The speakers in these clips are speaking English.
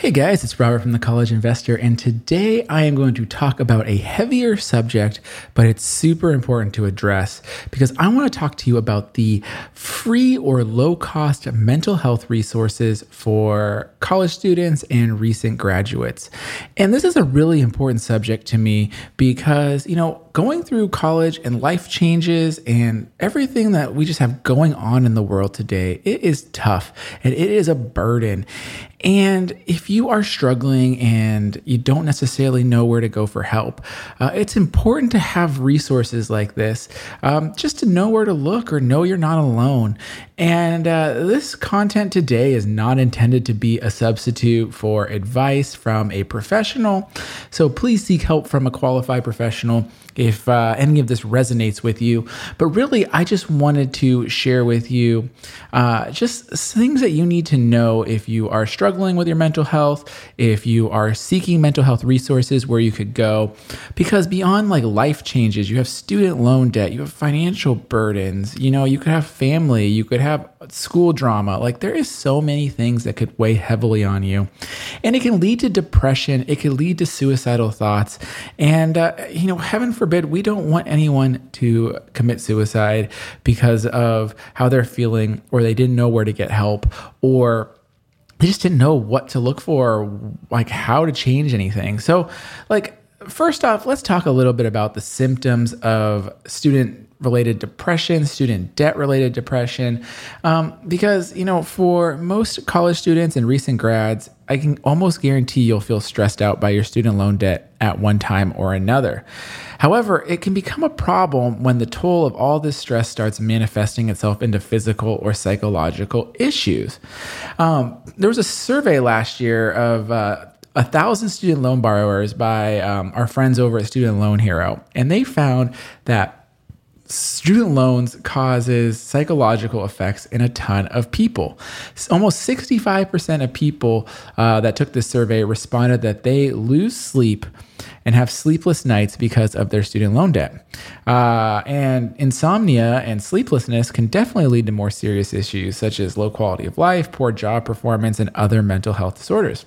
Hey guys, it's Robert from the College Investor, and today I am going to talk about a heavier subject, but it's super important to address because I want to talk to you about the free or low cost mental health resources for college students and recent graduates. And this is a really important subject to me because, you know, going through college and life changes and everything that we just have going on in the world today, it is tough and it is a burden. And if you are struggling and you don't necessarily know where to go for help, uh, it's important to have resources like this um, just to know where to look or know you're not alone. And uh, this content today is not intended to be a substitute for advice from a professional. So please seek help from a qualified professional if uh, any of this resonates with you. But really, I just wanted to share with you uh, just things that you need to know if you are struggling with your mental health, if you are seeking mental health resources where you could go. Because beyond like life changes, you have student loan debt, you have financial burdens, you know, you could have family, you could have school drama. Like there is so many things that could weigh heavily on you. And it can lead to depression, it could lead to suicidal thoughts. And, uh, you know, heaven forbid, we don't want anyone to commit suicide because of how they're feeling or they didn't know where to get help or they just didn't know what to look for, like how to change anything. So, like, first off, let's talk a little bit about the symptoms of student related depression, student debt related depression. Um, because, you know, for most college students and recent grads, I can almost guarantee you'll feel stressed out by your student loan debt at one time or another. However, it can become a problem when the toll of all this stress starts manifesting itself into physical or psychological issues. Um, there was a survey last year of uh, a thousand student loan borrowers by um, our friends over at Student Loan Hero, and they found that student loans causes psychological effects in a ton of people. Almost 65% of people uh, that took this survey responded that they lose sleep and have sleepless nights because of their student loan debt. Uh, and insomnia and sleeplessness can definitely lead to more serious issues such as low quality of life poor job performance and other mental health disorders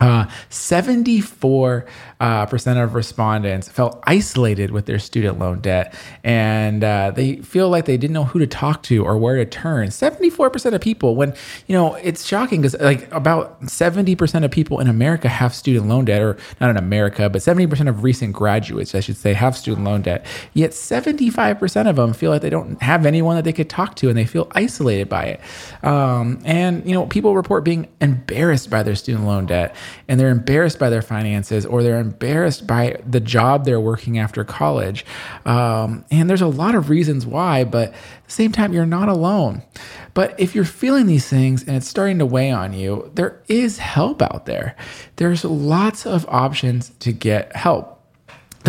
uh, 74% uh, of respondents felt isolated with their student loan debt and uh, they feel like they didn't know who to talk to or where to turn. 74% of people when you know it's shocking because like about 70% of people in america have student loan debt or not in america but 70% of recent graduates i should say have student loan debt. Yet 75% of them feel like they don't have anyone that they could talk to and they feel isolated by it. Um, and you know people report being embarrassed by their student loan debt and they're embarrassed by their finances or they're embarrassed by the job they're working after college. Um, and there's a lot of reasons why, but at the same time, you're not alone. But if you're feeling these things and it's starting to weigh on you, there is help out there. There's lots of options to get help.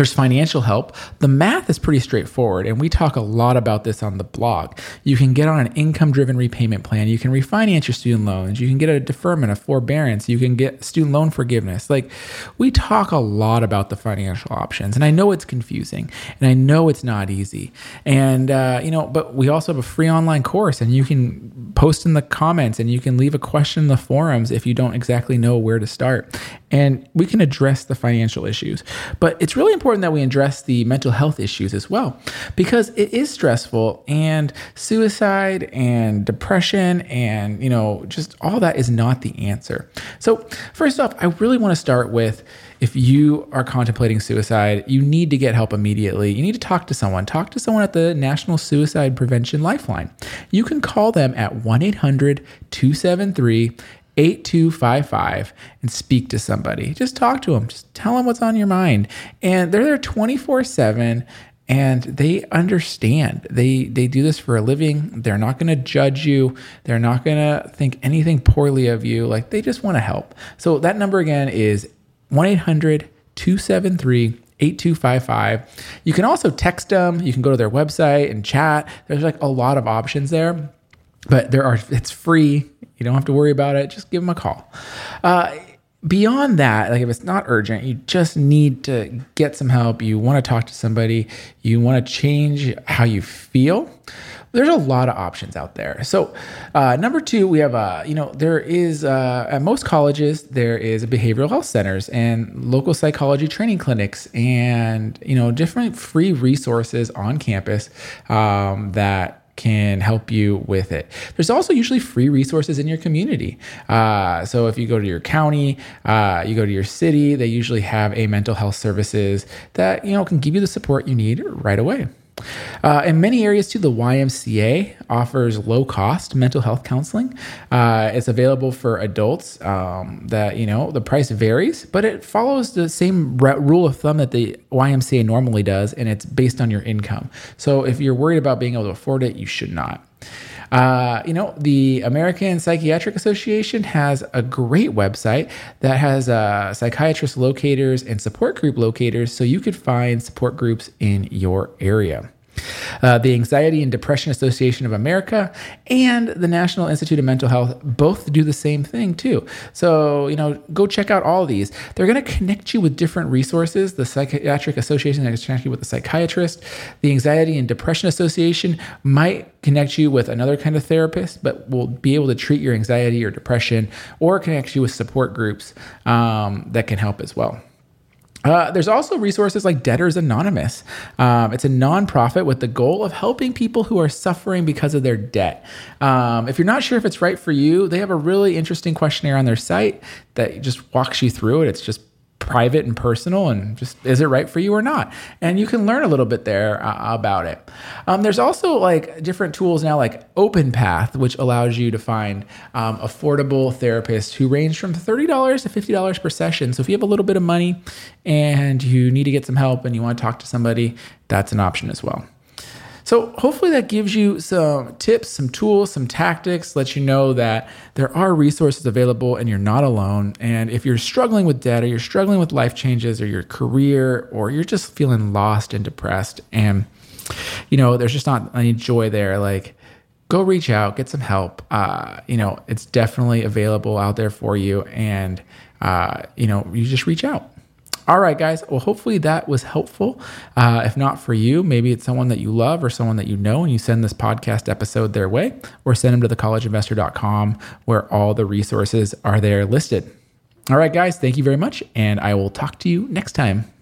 There's financial help. The math is pretty straightforward, and we talk a lot about this on the blog. You can get on an income driven repayment plan. You can refinance your student loans. You can get a deferment, a forbearance. You can get student loan forgiveness. Like, we talk a lot about the financial options, and I know it's confusing, and I know it's not easy. And, uh, you know, but we also have a free online course, and you can post in the comments and you can leave a question in the forums if you don't exactly know where to start. And we can address the financial issues. But it's really important that we address the mental health issues as well, because it is stressful and suicide and depression and, you know, just all that is not the answer. So, first off, I really want to start with if you are contemplating suicide, you need to get help immediately. You need to talk to someone. Talk to someone at the National Suicide Prevention Lifeline. You can call them at 1 800 273 8255 and speak to somebody. Just talk to them. Just tell them what's on your mind. And they're there 24 7 and they understand. They they do this for a living. They're not going to judge you. They're not going to think anything poorly of you. Like they just want to help. So that number again is 1-800-273 8255. You can also text them. You can go to their website and chat. There's like a lot of options there. but there are it's free you don't have to worry about it just give them a call uh, beyond that like if it's not urgent you just need to get some help. You want to talk to somebody. You want to change how you feel. There's a lot of options out there. So, uh, number two, we have uh, you know there is uh, at most colleges there is behavioral health centers and local psychology training clinics and you know different free resources on campus um, that can help you with it. There's also usually free resources in your community. Uh, so if you go to your county, uh, you go to your city, they usually have a mental health services that you know can give you the support you need right away. Uh, in many areas, too, the YMCA offers low cost mental health counseling. Uh, it's available for adults um, that, you know, the price varies, but it follows the same re- rule of thumb that the YMCA normally does, and it's based on your income. So if you're worried about being able to afford it, you should not. Uh, you know, the American Psychiatric Association has a great website that has uh, psychiatrist locators and support group locators so you could find support groups in your area. Uh, the Anxiety and Depression Association of America and the National Institute of Mental Health both do the same thing too. So, you know, go check out all these. They're going to connect you with different resources. The Psychiatric Association is connect you with a psychiatrist. The Anxiety and Depression Association might connect you with another kind of therapist, but will be able to treat your anxiety or depression or connect you with support groups um, that can help as well. Uh, there's also resources like Debtors Anonymous. Um, it's a nonprofit with the goal of helping people who are suffering because of their debt. Um, if you're not sure if it's right for you, they have a really interesting questionnaire on their site that just walks you through it. It's just private and personal and just is it right for you or not? And you can learn a little bit there uh, about it. Um, there's also like different tools now like open path which allows you to find um, affordable therapists who range from $30 to $50 per session. So if you have a little bit of money and you need to get some help and you want to talk to somebody that's an option as well so hopefully that gives you some tips, some tools, some tactics, lets you know that there are resources available and you're not alone. And if you're struggling with debt or you're struggling with life changes or your career or you're just feeling lost and depressed and you know, there's just not any joy there, like go reach out, get some help. Uh, you know, it's definitely available out there for you. And, uh, you know, you just reach out. All right, guys. Well, hopefully that was helpful. Uh, if not for you, maybe it's someone that you love or someone that you know, and you send this podcast episode their way, or send them to thecollegeinvestor.com where all the resources are there listed. All right, guys. Thank you very much. And I will talk to you next time.